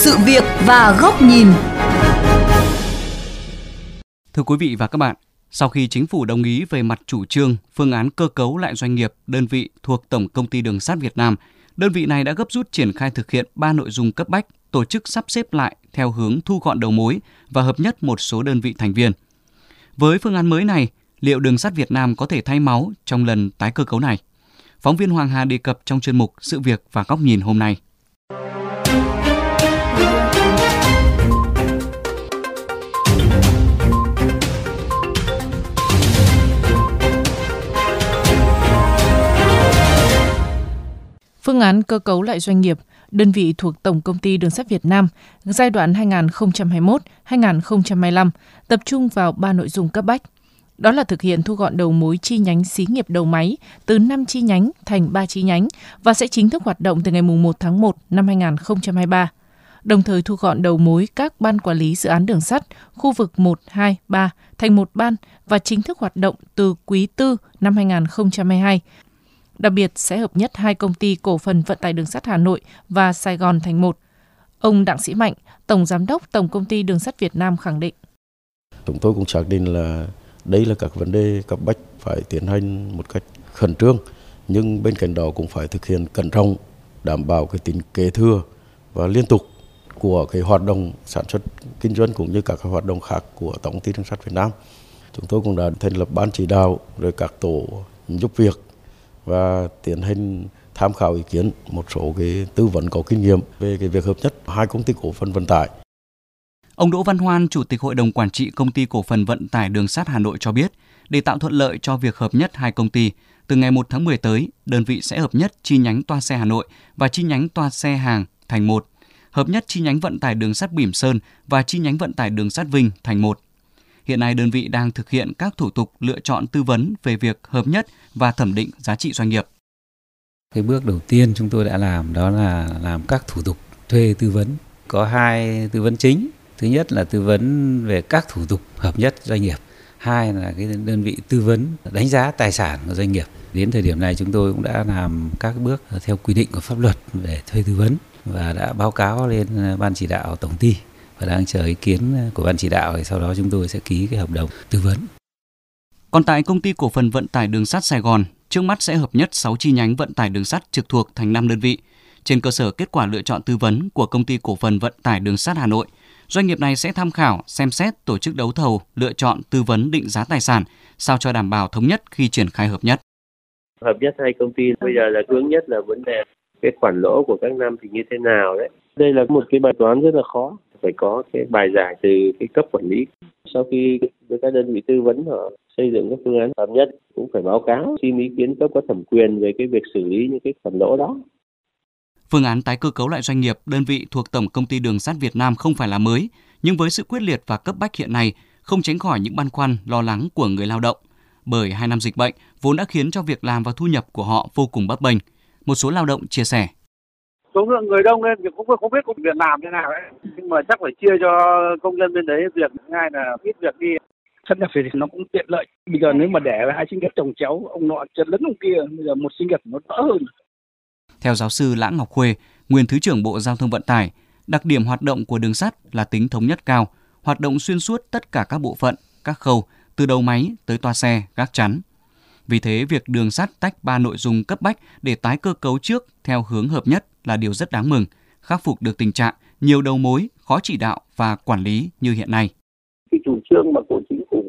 sự việc và góc nhìn. Thưa quý vị và các bạn, sau khi chính phủ đồng ý về mặt chủ trương, phương án cơ cấu lại doanh nghiệp, đơn vị thuộc Tổng công ty Đường sắt Việt Nam, đơn vị này đã gấp rút triển khai thực hiện ba nội dung cấp bách, tổ chức sắp xếp lại theo hướng thu gọn đầu mối và hợp nhất một số đơn vị thành viên. Với phương án mới này, liệu đường sắt Việt Nam có thể thay máu trong lần tái cơ cấu này? Phóng viên Hoàng Hà đề cập trong chuyên mục Sự việc và góc nhìn hôm nay. Phương án cơ cấu lại doanh nghiệp, đơn vị thuộc Tổng công ty Đường sắt Việt Nam giai đoạn 2021-2025 tập trung vào ba nội dung cấp bách. Đó là thực hiện thu gọn đầu mối chi nhánh xí nghiệp đầu máy từ 5 chi nhánh thành 3 chi nhánh và sẽ chính thức hoạt động từ ngày 1 tháng 1 năm 2023 đồng thời thu gọn đầu mối các ban quản lý dự án đường sắt khu vực 1, 2, 3 thành một ban và chính thức hoạt động từ quý 4 năm 2022 Đặc biệt sẽ hợp nhất hai công ty cổ phần vận tải đường sắt Hà Nội và Sài Gòn thành một. Ông Đặng Sĩ Mạnh, Tổng Giám đốc Tổng Công ty Đường sắt Việt Nam khẳng định. Chúng tôi cũng xác định là đây là các vấn đề cấp bách phải tiến hành một cách khẩn trương, nhưng bên cạnh đó cũng phải thực hiện cẩn trọng, đảm bảo cái tính kế thừa và liên tục của cái hoạt động sản xuất kinh doanh cũng như các hoạt động khác của Tổng công ty Đường sắt Việt Nam. Chúng tôi cũng đã thành lập ban chỉ đạo rồi các tổ giúp việc và tiến hành tham khảo ý kiến một số cái tư vấn có kinh nghiệm về cái việc hợp nhất hai công ty cổ phần vận tải. Ông Đỗ Văn Hoan, Chủ tịch Hội đồng Quản trị Công ty Cổ phần Vận tải Đường sắt Hà Nội cho biết, để tạo thuận lợi cho việc hợp nhất hai công ty, từ ngày 1 tháng 10 tới, đơn vị sẽ hợp nhất chi nhánh toa xe Hà Nội và chi nhánh toa xe hàng thành một, hợp nhất chi nhánh vận tải đường sắt Bỉm Sơn và chi nhánh vận tải đường sắt Vinh thành một. Hiện nay đơn vị đang thực hiện các thủ tục lựa chọn tư vấn về việc hợp nhất và thẩm định giá trị doanh nghiệp. Cái bước đầu tiên chúng tôi đã làm đó là làm các thủ tục thuê tư vấn. Có hai tư vấn chính. Thứ nhất là tư vấn về các thủ tục hợp nhất doanh nghiệp. Hai là cái đơn vị tư vấn đánh giá tài sản của doanh nghiệp. Đến thời điểm này chúng tôi cũng đã làm các bước theo quy định của pháp luật về thuê tư vấn và đã báo cáo lên ban chỉ đạo tổng ty và đang chờ ý kiến của ban chỉ đạo thì sau đó chúng tôi sẽ ký cái hợp đồng tư vấn. Còn tại công ty cổ phần vận tải đường sắt Sài Gòn, trước mắt sẽ hợp nhất 6 chi nhánh vận tải đường sắt trực thuộc thành 5 đơn vị. Trên cơ sở kết quả lựa chọn tư vấn của công ty cổ phần vận tải đường sắt Hà Nội, doanh nghiệp này sẽ tham khảo, xem xét tổ chức đấu thầu, lựa chọn tư vấn định giá tài sản sao cho đảm bảo thống nhất khi triển khai hợp nhất. Hợp nhất hai công ty bây giờ là hướng nhất là vấn đề cái khoản lỗ của các năm thì như thế nào đấy. Đây là một cái bài toán rất là khó phải có cái bài giải từ cái cấp quản lý sau khi với các đơn vị tư vấn họ xây dựng các phương án hợp nhất cũng phải báo cáo xin ý kiến cấp có thẩm quyền về cái việc xử lý những cái khoản lỗ đó Phương án tái cơ cấu lại doanh nghiệp, đơn vị thuộc Tổng Công ty Đường sắt Việt Nam không phải là mới, nhưng với sự quyết liệt và cấp bách hiện nay, không tránh khỏi những băn khoăn, lo lắng của người lao động. Bởi hai năm dịch bệnh vốn đã khiến cho việc làm và thu nhập của họ vô cùng bấp bênh. Một số lao động chia sẻ số lượng người đông nên cũng không biết công việc làm thế nào ấy. Nhưng mà chắc phải chia cho công nhân bên đấy việc ngay là ít việc đi. Xuất nhập thì nó cũng tiện lợi. Bây giờ nếu mà để hai sinh nghiệp trồng chéo ông nọ chân lấn ông kia bây giờ một sinh nghiệp nó đỡ hơn. Theo giáo sư Lã Ngọc Khuê nguyên thứ trưởng Bộ Giao thông Vận tải đặc điểm hoạt động của đường sắt là tính thống nhất cao hoạt động xuyên suốt tất cả các bộ phận các khâu từ đầu máy tới toa xe gác chắn. Vì thế, việc đường sắt tách ba nội dung cấp bách để tái cơ cấu trước theo hướng hợp nhất là điều rất đáng mừng, khắc phục được tình trạng nhiều đầu mối, khó chỉ đạo và quản lý như hiện nay. Cái chủ trương mà của chính phủ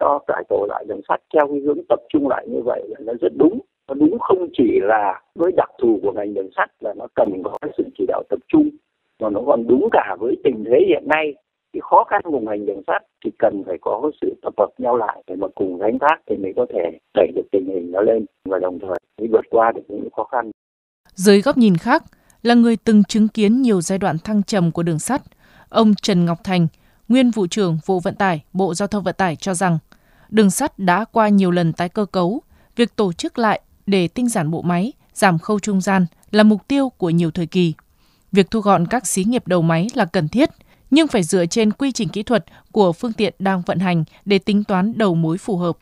cho cải tổ lại đường sắt theo cái hướng tập trung lại như vậy là nó rất đúng. Nó đúng không chỉ là với đặc thù của ngành đường sắt là nó cần có sự chỉ đạo tập trung, mà nó còn đúng cả với tình thế hiện nay cái khó khăn của ngành đường sắt thì cần phải có sự tập hợp nhau lại để mà cùng gánh vác thì mới có thể đẩy được tình hình nó lên và đồng thời mới vượt qua được những khó khăn. Dưới góc nhìn khác, là người từng chứng kiến nhiều giai đoạn thăng trầm của đường sắt, ông Trần Ngọc Thành, nguyên vụ trưởng vụ vận tải Bộ Giao thông Vận tải cho rằng, đường sắt đã qua nhiều lần tái cơ cấu, việc tổ chức lại để tinh giản bộ máy, giảm khâu trung gian là mục tiêu của nhiều thời kỳ. Việc thu gọn các xí nghiệp đầu máy là cần thiết, nhưng phải dựa trên quy trình kỹ thuật của phương tiện đang vận hành để tính toán đầu mối phù hợp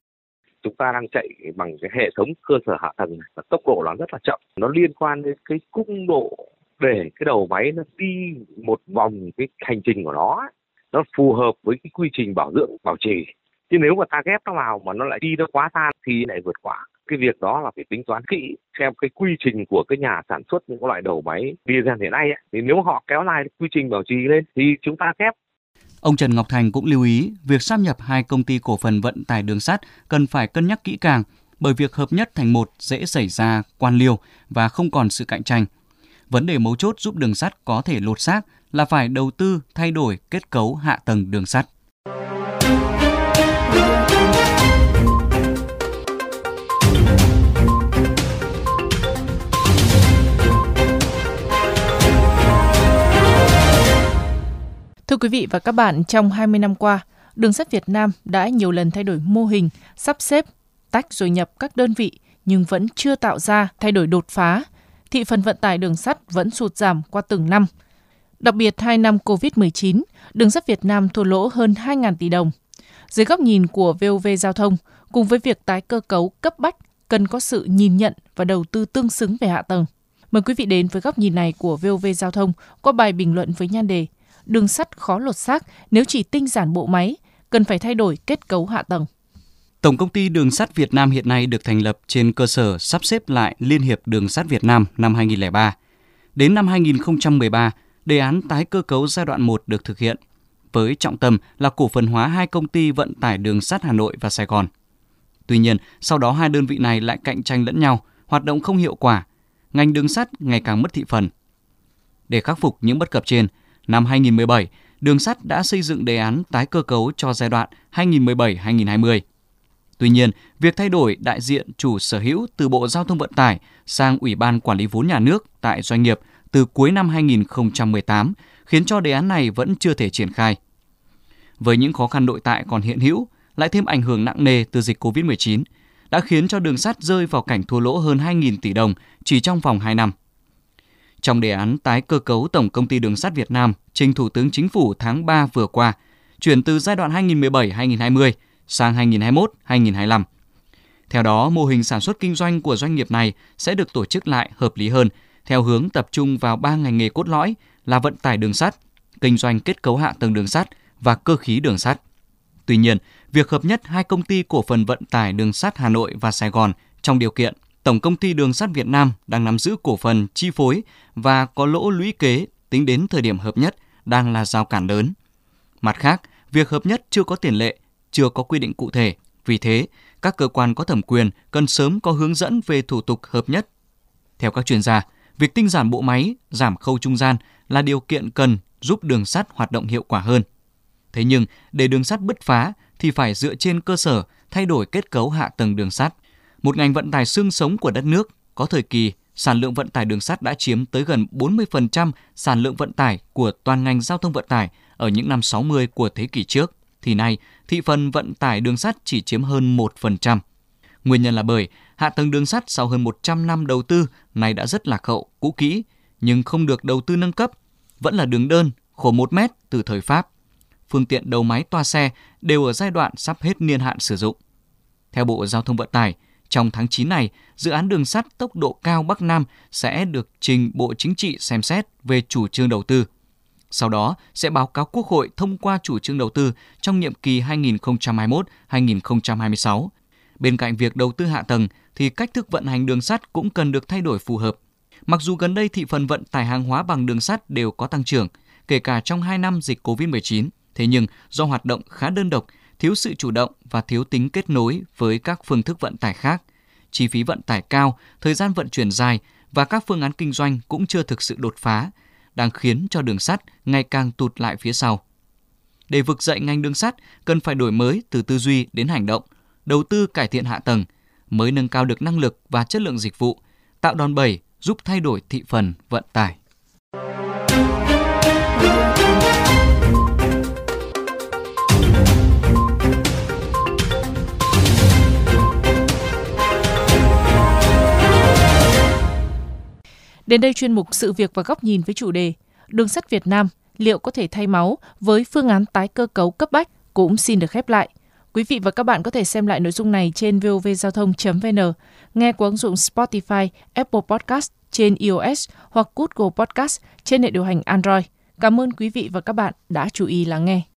chúng ta đang chạy bằng cái hệ thống cơ sở hạ tầng và tốc độ nó rất là chậm. Nó liên quan đến cái cung độ để cái đầu máy nó đi một vòng cái hành trình của nó nó phù hợp với cái quy trình bảo dưỡng bảo trì. Chứ nếu mà ta ghép nó vào mà nó lại đi nó quá xa thì lại vượt quá. Cái việc đó là phải tính toán kỹ xem cái quy trình của cái nhà sản xuất những loại đầu máy diesel hiện nay ấy, thì nếu họ kéo dài quy trình bảo trì lên thì chúng ta ghép Ông Trần Ngọc Thành cũng lưu ý, việc sáp nhập hai công ty cổ phần vận tải đường sắt cần phải cân nhắc kỹ càng, bởi việc hợp nhất thành một dễ xảy ra quan liêu và không còn sự cạnh tranh. Vấn đề mấu chốt giúp đường sắt có thể lột xác là phải đầu tư thay đổi kết cấu hạ tầng đường sắt. Quý vị và các bạn, trong 20 năm qua, Đường sắt Việt Nam đã nhiều lần thay đổi mô hình, sắp xếp, tách rồi nhập các đơn vị nhưng vẫn chưa tạo ra thay đổi đột phá. Thị phần vận tải đường sắt vẫn sụt giảm qua từng năm. Đặc biệt 2 năm Covid-19, đường sắt Việt Nam thua lỗ hơn 2.000 tỷ đồng. Dưới góc nhìn của VOV Giao thông, cùng với việc tái cơ cấu cấp bách, cần có sự nhìn nhận và đầu tư tương xứng về hạ tầng. Mời quý vị đến với góc nhìn này của VOV Giao thông qua bài bình luận với nhan đề Đường sắt khó lột xác nếu chỉ tinh giản bộ máy, cần phải thay đổi kết cấu hạ tầng. Tổng công ty Đường sắt Việt Nam hiện nay được thành lập trên cơ sở sắp xếp lại Liên hiệp Đường sắt Việt Nam năm 2003. Đến năm 2013, đề án tái cơ cấu giai đoạn 1 được thực hiện, với trọng tâm là cổ phần hóa hai công ty vận tải đường sắt Hà Nội và Sài Gòn. Tuy nhiên, sau đó hai đơn vị này lại cạnh tranh lẫn nhau, hoạt động không hiệu quả, ngành đường sắt ngày càng mất thị phần. Để khắc phục những bất cập trên, năm 2017, Đường sắt đã xây dựng đề án tái cơ cấu cho giai đoạn 2017-2020. Tuy nhiên, việc thay đổi đại diện chủ sở hữu từ Bộ Giao thông Vận tải sang Ủy ban Quản lý vốn nhà nước tại doanh nghiệp từ cuối năm 2018 khiến cho đề án này vẫn chưa thể triển khai. Với những khó khăn nội tại còn hiện hữu, lại thêm ảnh hưởng nặng nề từ dịch COVID-19, đã khiến cho đường sắt rơi vào cảnh thua lỗ hơn 2.000 tỷ đồng chỉ trong vòng 2 năm. Trong đề án tái cơ cấu Tổng công ty Đường sắt Việt Nam trình Thủ tướng Chính phủ tháng 3 vừa qua, chuyển từ giai đoạn 2017-2020 sang 2021-2025. Theo đó, mô hình sản xuất kinh doanh của doanh nghiệp này sẽ được tổ chức lại hợp lý hơn, theo hướng tập trung vào ba ngành nghề cốt lõi là vận tải đường sắt, kinh doanh kết cấu hạ tầng đường sắt và cơ khí đường sắt. Tuy nhiên, việc hợp nhất hai công ty cổ phần vận tải đường sắt Hà Nội và Sài Gòn trong điều kiện Tổng công ty Đường sắt Việt Nam đang nắm giữ cổ phần chi phối và có lỗ lũy kế tính đến thời điểm hợp nhất đang là rào cản lớn. Mặt khác, việc hợp nhất chưa có tiền lệ, chưa có quy định cụ thể. Vì thế, các cơ quan có thẩm quyền cần sớm có hướng dẫn về thủ tục hợp nhất. Theo các chuyên gia, việc tinh giản bộ máy, giảm khâu trung gian là điều kiện cần giúp đường sắt hoạt động hiệu quả hơn. Thế nhưng, để đường sắt bứt phá thì phải dựa trên cơ sở thay đổi kết cấu hạ tầng đường sắt. Một ngành vận tải xương sống của đất nước có thời kỳ sản lượng vận tải đường sắt đã chiếm tới gần 40% sản lượng vận tải của toàn ngành giao thông vận tải ở những năm 60 của thế kỷ trước, thì nay thị phần vận tải đường sắt chỉ chiếm hơn 1%. Nguyên nhân là bởi hạ tầng đường sắt sau hơn 100 năm đầu tư này đã rất lạc hậu, cũ kỹ, nhưng không được đầu tư nâng cấp, vẫn là đường đơn, khổ 1 mét từ thời Pháp. Phương tiện đầu máy toa xe đều ở giai đoạn sắp hết niên hạn sử dụng. Theo Bộ Giao thông Vận tải, trong tháng 9 này, dự án đường sắt tốc độ cao Bắc Nam sẽ được trình Bộ Chính trị xem xét về chủ trương đầu tư. Sau đó sẽ báo cáo Quốc hội thông qua chủ trương đầu tư trong nhiệm kỳ 2021-2026. Bên cạnh việc đầu tư hạ tầng thì cách thức vận hành đường sắt cũng cần được thay đổi phù hợp. Mặc dù gần đây thị phần vận tải hàng hóa bằng đường sắt đều có tăng trưởng, kể cả trong 2 năm dịch COVID-19, thế nhưng do hoạt động khá đơn độc thiếu sự chủ động và thiếu tính kết nối với các phương thức vận tải khác. Chi phí vận tải cao, thời gian vận chuyển dài và các phương án kinh doanh cũng chưa thực sự đột phá, đang khiến cho đường sắt ngày càng tụt lại phía sau. Để vực dậy ngành đường sắt, cần phải đổi mới từ tư duy đến hành động, đầu tư cải thiện hạ tầng, mới nâng cao được năng lực và chất lượng dịch vụ, tạo đòn bẩy giúp thay đổi thị phần vận tải. Đến đây chuyên mục Sự việc và góc nhìn với chủ đề Đường sắt Việt Nam liệu có thể thay máu với phương án tái cơ cấu cấp bách cũng xin được khép lại. Quý vị và các bạn có thể xem lại nội dung này trên vovgiao thông.vn. nghe qua ứng dụng Spotify, Apple Podcast trên iOS hoặc Google Podcast trên hệ điều hành Android. Cảm ơn quý vị và các bạn đã chú ý lắng nghe.